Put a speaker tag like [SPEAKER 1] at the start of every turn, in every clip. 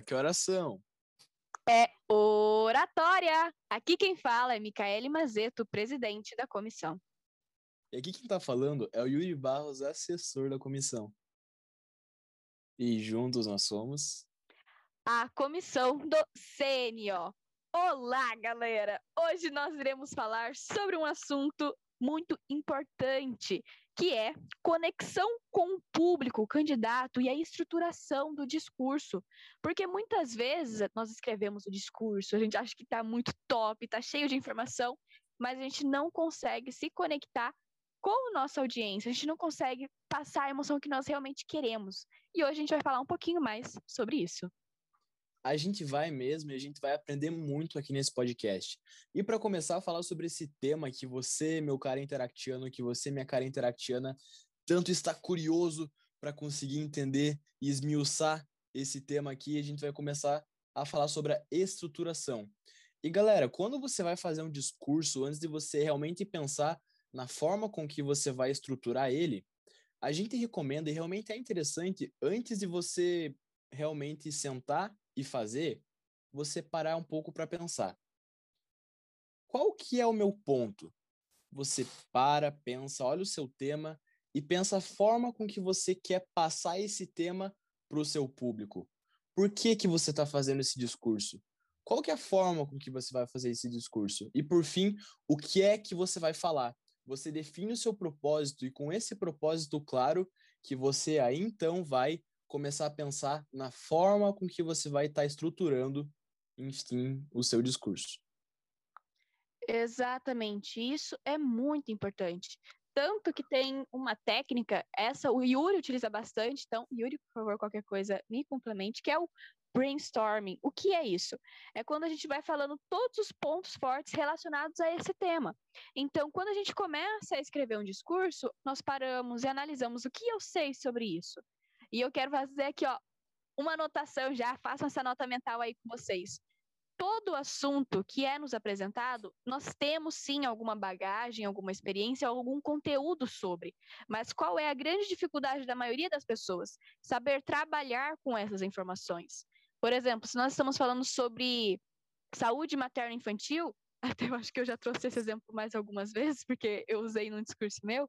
[SPEAKER 1] Que oração?
[SPEAKER 2] É oratória! Aqui quem fala é Micaele Mazeto, presidente da comissão.
[SPEAKER 1] E aqui quem tá falando é o Yuri Barros, assessor da comissão. E juntos nós somos.
[SPEAKER 2] A comissão do CNO. Olá, galera! Hoje nós iremos falar sobre um assunto muito importante, que é conexão com o público, o candidato e a estruturação do discurso. Porque muitas vezes nós escrevemos o discurso, a gente acha que está muito top, está cheio de informação, mas a gente não consegue se conectar com nossa audiência, a gente não consegue passar a emoção que nós realmente queremos. E hoje a gente vai falar um pouquinho mais sobre isso
[SPEAKER 1] a gente vai mesmo e a gente vai aprender muito aqui nesse podcast. E para começar a falar sobre esse tema que você, meu cara interactiano, que você, minha cara interactiana, tanto está curioso para conseguir entender e esmiuçar esse tema aqui, a gente vai começar a falar sobre a estruturação. E galera, quando você vai fazer um discurso, antes de você realmente pensar na forma com que você vai estruturar ele, a gente recomenda e realmente é interessante antes de você realmente sentar e fazer, você parar um pouco para pensar. Qual que é o meu ponto? Você para, pensa, olha o seu tema e pensa a forma com que você quer passar esse tema para o seu público. Por que, que você está fazendo esse discurso? Qual que é a forma com que você vai fazer esse discurso? E por fim, o que é que você vai falar? Você define o seu propósito e com esse propósito claro que você aí então vai começar a pensar na forma com que você vai estar tá estruturando, enfim, o seu discurso.
[SPEAKER 2] Exatamente, isso é muito importante. Tanto que tem uma técnica, essa o Yuri utiliza bastante, então, Yuri, por favor, qualquer coisa, me complemente, que é o brainstorming. O que é isso? É quando a gente vai falando todos os pontos fortes relacionados a esse tema. Então, quando a gente começa a escrever um discurso, nós paramos e analisamos o que eu sei sobre isso. E eu quero fazer aqui, ó, uma anotação já, façam essa nota mental aí com vocês. Todo assunto que é nos apresentado, nós temos sim alguma bagagem, alguma experiência, algum conteúdo sobre. Mas qual é a grande dificuldade da maioria das pessoas? Saber trabalhar com essas informações. Por exemplo, se nós estamos falando sobre saúde materno infantil, até eu acho que eu já trouxe esse exemplo mais algumas vezes, porque eu usei num discurso meu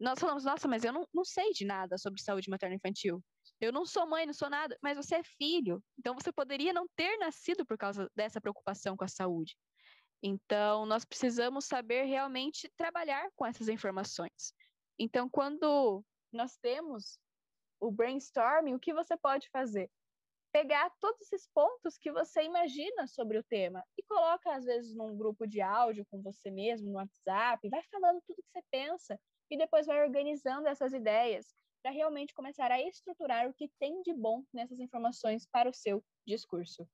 [SPEAKER 2] nós falamos, nossa, mas eu não, não sei de nada sobre saúde materno-infantil. Eu não sou mãe, não sou nada, mas você é filho. Então você poderia não ter nascido por causa dessa preocupação com a saúde. Então nós precisamos saber realmente trabalhar com essas informações. Então quando nós temos o brainstorming, o que você pode fazer? Pegar todos esses pontos que você imagina sobre o tema e coloca às vezes num grupo de áudio com você mesmo, no WhatsApp, vai falando tudo que você pensa e depois vai organizando essas ideias para realmente começar a estruturar o que tem de bom nessas informações para o seu discurso.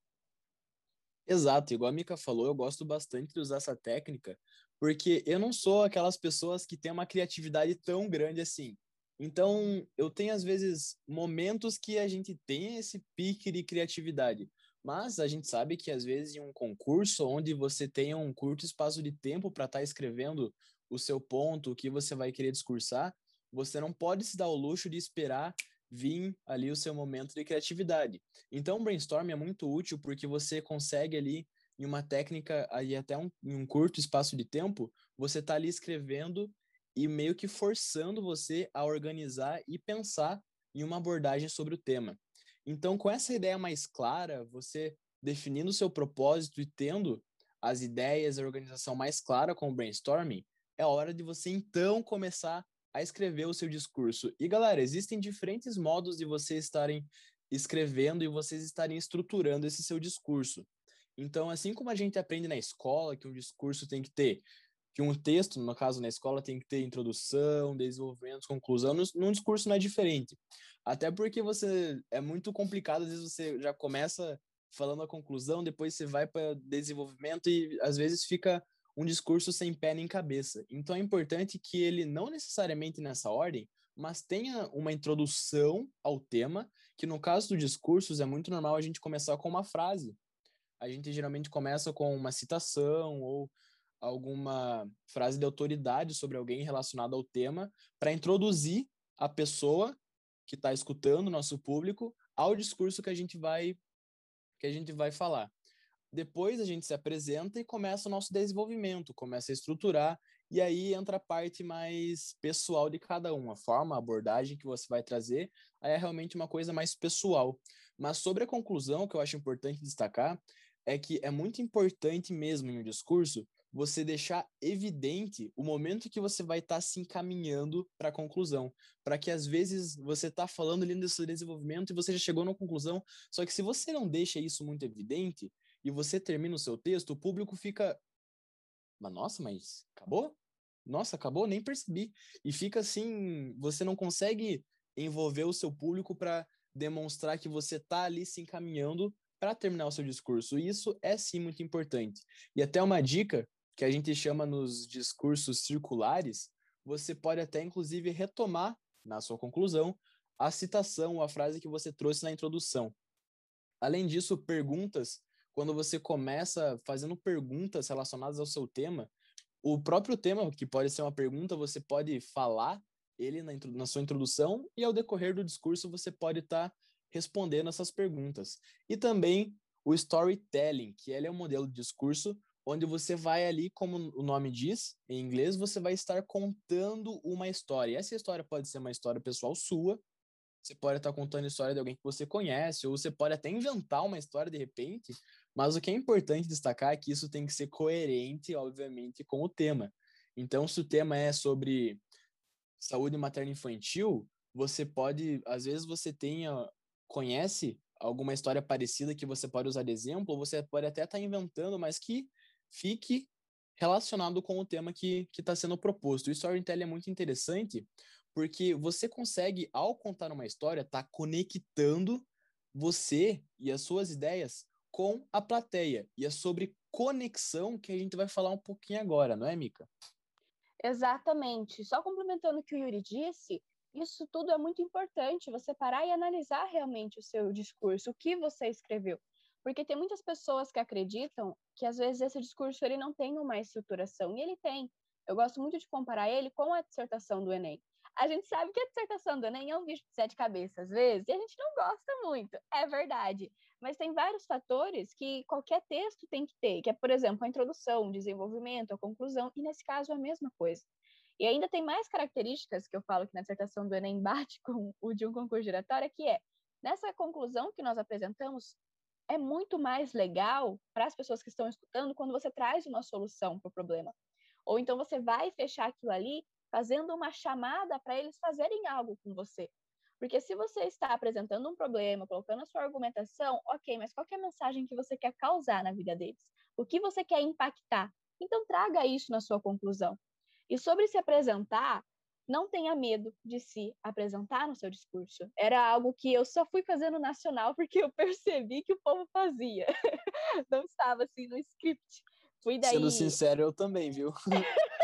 [SPEAKER 1] Exato, igual a Mika falou, eu gosto bastante de usar essa técnica, porque eu não sou aquelas pessoas que têm uma criatividade tão grande assim. Então, eu tenho às vezes momentos que a gente tem esse pique de criatividade, mas a gente sabe que às vezes em um concurso onde você tem um curto espaço de tempo para estar tá escrevendo o seu ponto, o que você vai querer discursar, você não pode se dar o luxo de esperar vir ali o seu momento de criatividade. Então, o brainstorm é muito útil porque você consegue ali, em uma técnica, aí até um, em um curto espaço de tempo, você está ali escrevendo e meio que forçando você a organizar e pensar em uma abordagem sobre o tema. Então, com essa ideia mais clara, você definindo o seu propósito e tendo as ideias, a organização mais clara com o brainstorming, é hora de você então começar a escrever o seu discurso. E galera, existem diferentes modos de vocês estarem escrevendo e vocês estarem estruturando esse seu discurso. Então, assim como a gente aprende na escola que um discurso tem que ter, que um texto, no caso na escola, tem que ter introdução, desenvolvimento, conclusão, num discurso não é diferente. Até porque você é muito complicado, às vezes você já começa falando a conclusão, depois você vai para desenvolvimento e às vezes fica um discurso sem pé nem cabeça. Então é importante que ele não necessariamente nessa ordem, mas tenha uma introdução ao tema, que no caso dos discursos é muito normal a gente começar com uma frase. A gente geralmente começa com uma citação ou alguma frase de autoridade sobre alguém relacionado ao tema para introduzir a pessoa que está escutando, nosso público, ao discurso que a gente vai que a gente vai falar. Depois a gente se apresenta e começa o nosso desenvolvimento, começa a estruturar, e aí entra a parte mais pessoal de cada um, a forma, a abordagem que você vai trazer, aí é realmente uma coisa mais pessoal. Mas sobre a conclusão, que eu acho importante destacar, é que é muito importante mesmo em um discurso você deixar evidente o momento que você vai estar tá se encaminhando para a conclusão, para que às vezes você está falando ali do seu desenvolvimento e você já chegou na conclusão, só que se você não deixa isso muito evidente e você termina o seu texto, o público fica, mas nossa, mas acabou? Nossa, acabou, nem percebi. E fica assim, você não consegue envolver o seu público para demonstrar que você está ali se encaminhando para terminar o seu discurso. E isso é sim muito importante. E até uma dica que a gente chama nos discursos circulares, você pode até inclusive retomar na sua conclusão a citação, a frase que você trouxe na introdução. Além disso, perguntas, quando você começa fazendo perguntas relacionadas ao seu tema, o próprio tema, que pode ser uma pergunta, você pode falar ele na, na sua introdução e ao decorrer do discurso você pode estar tá respondendo essas perguntas. E também o storytelling, que ele é um modelo de discurso onde você vai ali, como o nome diz, em inglês, você vai estar contando uma história. E essa história pode ser uma história pessoal sua, você pode estar contando a história de alguém que você conhece, ou você pode até inventar uma história de repente, mas o que é importante destacar é que isso tem que ser coerente, obviamente, com o tema. Então, se o tema é sobre saúde materna infantil, você pode, às vezes você tenha conhece alguma história parecida que você pode usar de exemplo, ou você pode até estar inventando, mas que fique relacionado com o tema que está sendo proposto. O storytelling é muito interessante porque você consegue, ao contar uma história, tá conectando você e as suas ideias com a plateia. E é sobre conexão que a gente vai falar um pouquinho agora, não é, Mica?
[SPEAKER 2] Exatamente. Só complementando o que o Yuri disse, isso tudo é muito importante, você parar e analisar realmente o seu discurso, o que você escreveu. Porque tem muitas pessoas que acreditam que às vezes esse discurso ele não tem uma estruturação, e ele tem. Eu gosto muito de comparar ele com a dissertação do Enem. A gente sabe que a dissertação do Enem é um bicho de sete cabeças, às vezes, e a gente não gosta muito, é verdade. Mas tem vários fatores que qualquer texto tem que ter, que é, por exemplo, a introdução, o desenvolvimento, a conclusão, e nesse caso é a mesma coisa. E ainda tem mais características que eu falo que na dissertação do Enem bate com o de um concurso giratório, que é, nessa conclusão que nós apresentamos, é muito mais legal para as pessoas que estão escutando quando você traz uma solução para o problema. Ou então você vai fechar aquilo ali fazendo uma chamada para eles fazerem algo com você. Porque se você está apresentando um problema, colocando a sua argumentação, ok, mas qual é a mensagem que você quer causar na vida deles? O que você quer impactar? Então traga isso na sua conclusão. E sobre se apresentar, não tenha medo de se apresentar no seu discurso. Era algo que eu só fui fazer no nacional porque eu percebi que o povo fazia. Não estava assim no script. Fui daí...
[SPEAKER 1] Sendo sincero, eu também, viu?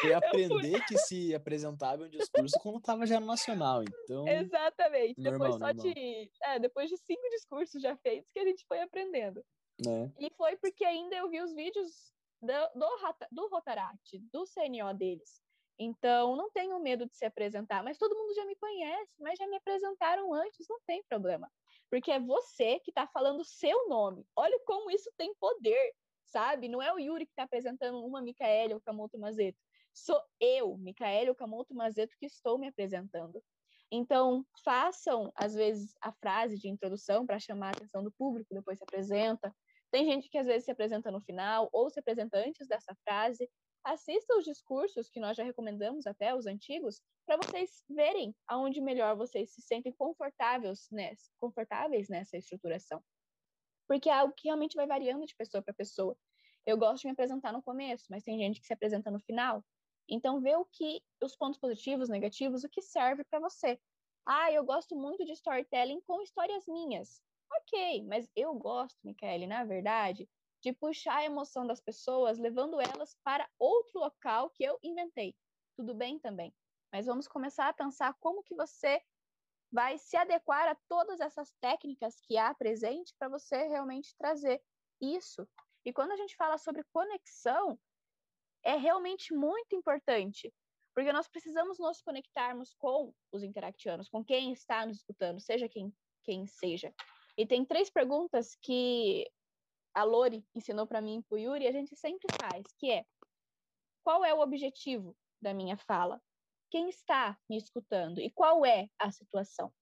[SPEAKER 1] Fui aprender que se apresentava um discurso quando estava já no nacional, então...
[SPEAKER 2] Exatamente. Normal, depois só normal. de... É, depois de cinco discursos já feitos que a gente foi aprendendo.
[SPEAKER 1] É.
[SPEAKER 2] E foi porque ainda eu vi os vídeos do, do, do Rotaract, do CNO deles. Então, não tenho medo de se apresentar, mas todo mundo já me conhece, mas já me apresentaram antes, não tem problema. Porque é você que está falando o seu nome. Olha como isso tem poder, sabe? Não é o Yuri que está apresentando uma Micaele ou Camoto Mazeto. Sou eu, Micaele ou Camoto Mazeto, que estou me apresentando. Então, façam, às vezes, a frase de introdução para chamar a atenção do público, depois se apresenta. Tem gente que às vezes se apresenta no final ou se apresenta antes dessa frase. Assista os discursos que nós já recomendamos até, os antigos, para vocês verem aonde melhor vocês se sentem confortáveis nessa, confortáveis nessa estruturação. Porque é algo que realmente vai variando de pessoa para pessoa. Eu gosto de me apresentar no começo, mas tem gente que se apresenta no final. Então, vê o que, os pontos positivos, negativos, o que serve para você. Ah, eu gosto muito de storytelling com histórias minhas. Ok, mas eu gosto, Michaele, na verdade, de puxar a emoção das pessoas, levando elas para outro local que eu inventei. Tudo bem também. Mas vamos começar a pensar como que você vai se adequar a todas essas técnicas que há presente para você realmente trazer isso. E quando a gente fala sobre conexão, é realmente muito importante, porque nós precisamos nos conectarmos com os interactianos, com quem está nos escutando, seja quem, quem seja. E tem três perguntas que a Lori ensinou para mim e para Yuri, e a gente sempre faz, que é qual é o objetivo da minha fala? Quem está me escutando? E qual é a situação?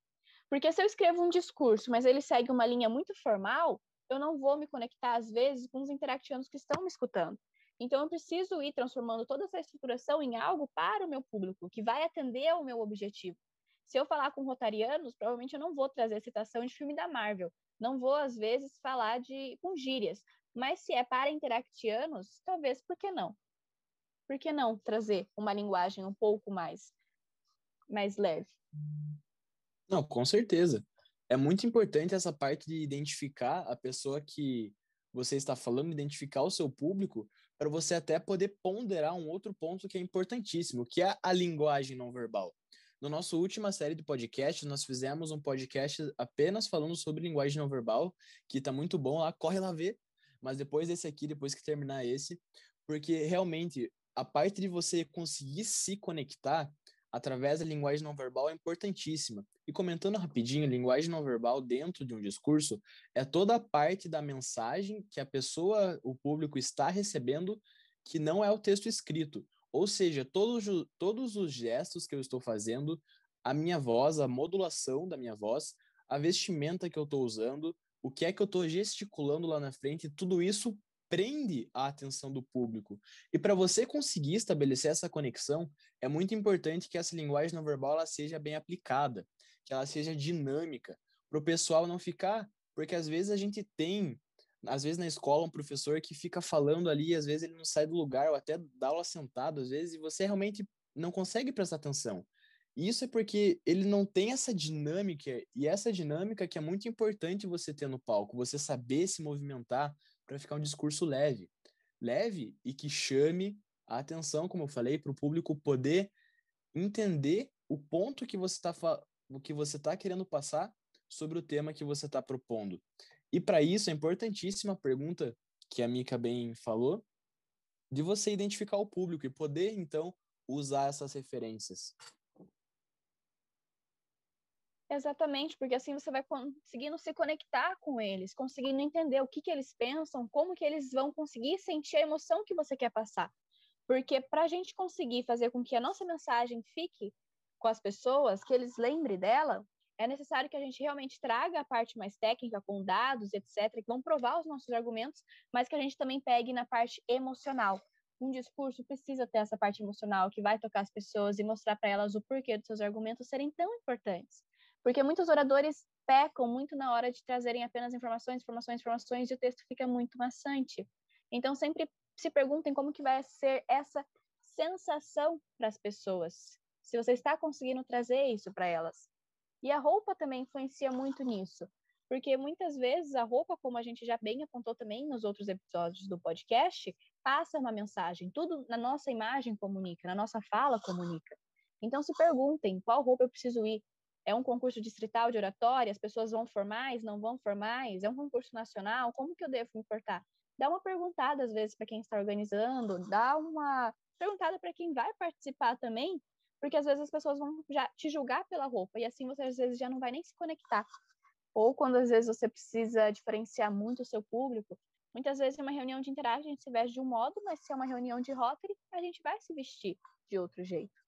[SPEAKER 2] Porque se eu escrevo um discurso, mas ele segue uma linha muito formal, eu não vou me conectar, às vezes, com os interactianos que estão me escutando. Então, eu preciso ir transformando toda essa estruturação em algo para o meu público, que vai atender ao meu objetivo. Se eu falar com rotarianos, provavelmente eu não vou trazer citação de filme da Marvel. Não vou, às vezes, falar de com gírias. Mas se é para interactianos, talvez, por que não? Por que não trazer uma linguagem um pouco mais, mais leve?
[SPEAKER 1] Não, com certeza. É muito importante essa parte de identificar a pessoa que você está falando, identificar o seu público, para você até poder ponderar um outro ponto que é importantíssimo, que é a linguagem não verbal. No nosso última série de podcast, nós fizemos um podcast apenas falando sobre linguagem não verbal, que está muito bom lá, corre lá ver. Mas depois desse aqui, depois que terminar esse, porque realmente a parte de você conseguir se conectar através da linguagem não verbal é importantíssima. E comentando rapidinho, linguagem não verbal dentro de um discurso é toda a parte da mensagem que a pessoa, o público está recebendo que não é o texto escrito. Ou seja, todos, todos os gestos que eu estou fazendo, a minha voz, a modulação da minha voz, a vestimenta que eu estou usando, o que é que eu estou gesticulando lá na frente, tudo isso prende a atenção do público. E para você conseguir estabelecer essa conexão, é muito importante que essa linguagem não verbal ela seja bem aplicada, que ela seja dinâmica, para o pessoal não ficar, porque às vezes a gente tem, às vezes na escola um professor que fica falando ali, às vezes ele não sai do lugar ou até dá aula sentado, às vezes e você realmente não consegue prestar atenção. E isso é porque ele não tem essa dinâmica, e essa dinâmica que é muito importante você ter no palco, você saber se movimentar, para ficar um discurso leve. Leve e que chame a atenção, como eu falei, para o público poder entender o ponto que você está o que você está querendo passar sobre o tema que você está propondo. E para isso é importantíssima a pergunta que a Mika bem falou, de você identificar o público e poder então usar essas referências.
[SPEAKER 2] Exatamente, porque assim você vai conseguindo se conectar com eles, conseguindo entender o que, que eles pensam, como que eles vão conseguir sentir a emoção que você quer passar. Porque para a gente conseguir fazer com que a nossa mensagem fique com as pessoas, que eles lembrem dela, é necessário que a gente realmente traga a parte mais técnica, com dados, etc., que vão provar os nossos argumentos, mas que a gente também pegue na parte emocional. Um discurso precisa ter essa parte emocional que vai tocar as pessoas e mostrar para elas o porquê dos seus argumentos serem tão importantes. Porque muitos oradores pecam muito na hora de trazerem apenas informações, informações, informações e o texto fica muito maçante. Então sempre se perguntem como que vai ser essa sensação para as pessoas. Se você está conseguindo trazer isso para elas. E a roupa também influencia muito nisso, porque muitas vezes a roupa, como a gente já bem apontou também nos outros episódios do podcast, passa uma mensagem. Tudo na nossa imagem comunica, na nossa fala comunica. Então se perguntem qual roupa eu preciso ir, é um concurso distrital de oratória, as pessoas vão formais, não vão formais, é um concurso nacional, como que eu devo me portar? Dá uma perguntada, às vezes, para quem está organizando, dá uma perguntada para quem vai participar também, porque às vezes as pessoas vão já te julgar pela roupa, e assim você às vezes já não vai nem se conectar. Ou quando às vezes você precisa diferenciar muito o seu público, muitas vezes em uma reunião de interagem a gente se veste de um modo, mas se é uma reunião de Rotary, a gente vai se vestir de outro jeito.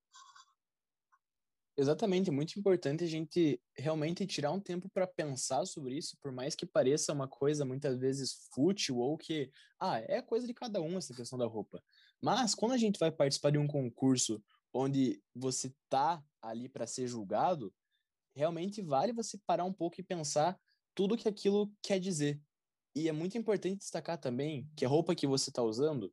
[SPEAKER 1] Exatamente, é muito importante a gente realmente tirar um tempo para pensar sobre isso, por mais que pareça uma coisa muitas vezes fútil ou que, ah, é coisa de cada um essa questão da roupa. Mas quando a gente vai participar de um concurso onde você tá ali para ser julgado, realmente vale você parar um pouco e pensar tudo que aquilo quer dizer. E é muito importante destacar também que a roupa que você está usando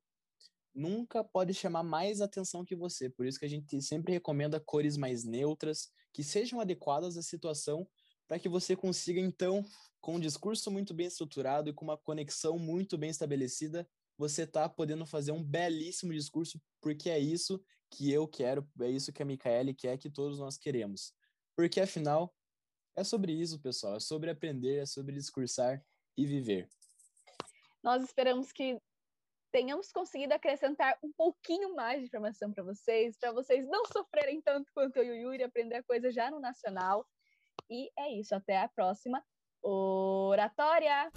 [SPEAKER 1] nunca pode chamar mais atenção que você. Por isso que a gente sempre recomenda cores mais neutras, que sejam adequadas à situação, para que você consiga, então, com um discurso muito bem estruturado e com uma conexão muito bem estabelecida, você tá podendo fazer um belíssimo discurso, porque é isso que eu quero, é isso que a Micaele quer, que todos nós queremos. Porque, afinal, é sobre isso, pessoal. É sobre aprender, é sobre discursar e viver.
[SPEAKER 2] Nós esperamos que tenhamos conseguido acrescentar um pouquinho mais de informação para vocês, para vocês não sofrerem tanto quanto eu e o Yuri, aprender a coisa já no nacional. E é isso, até a próxima. Oratória.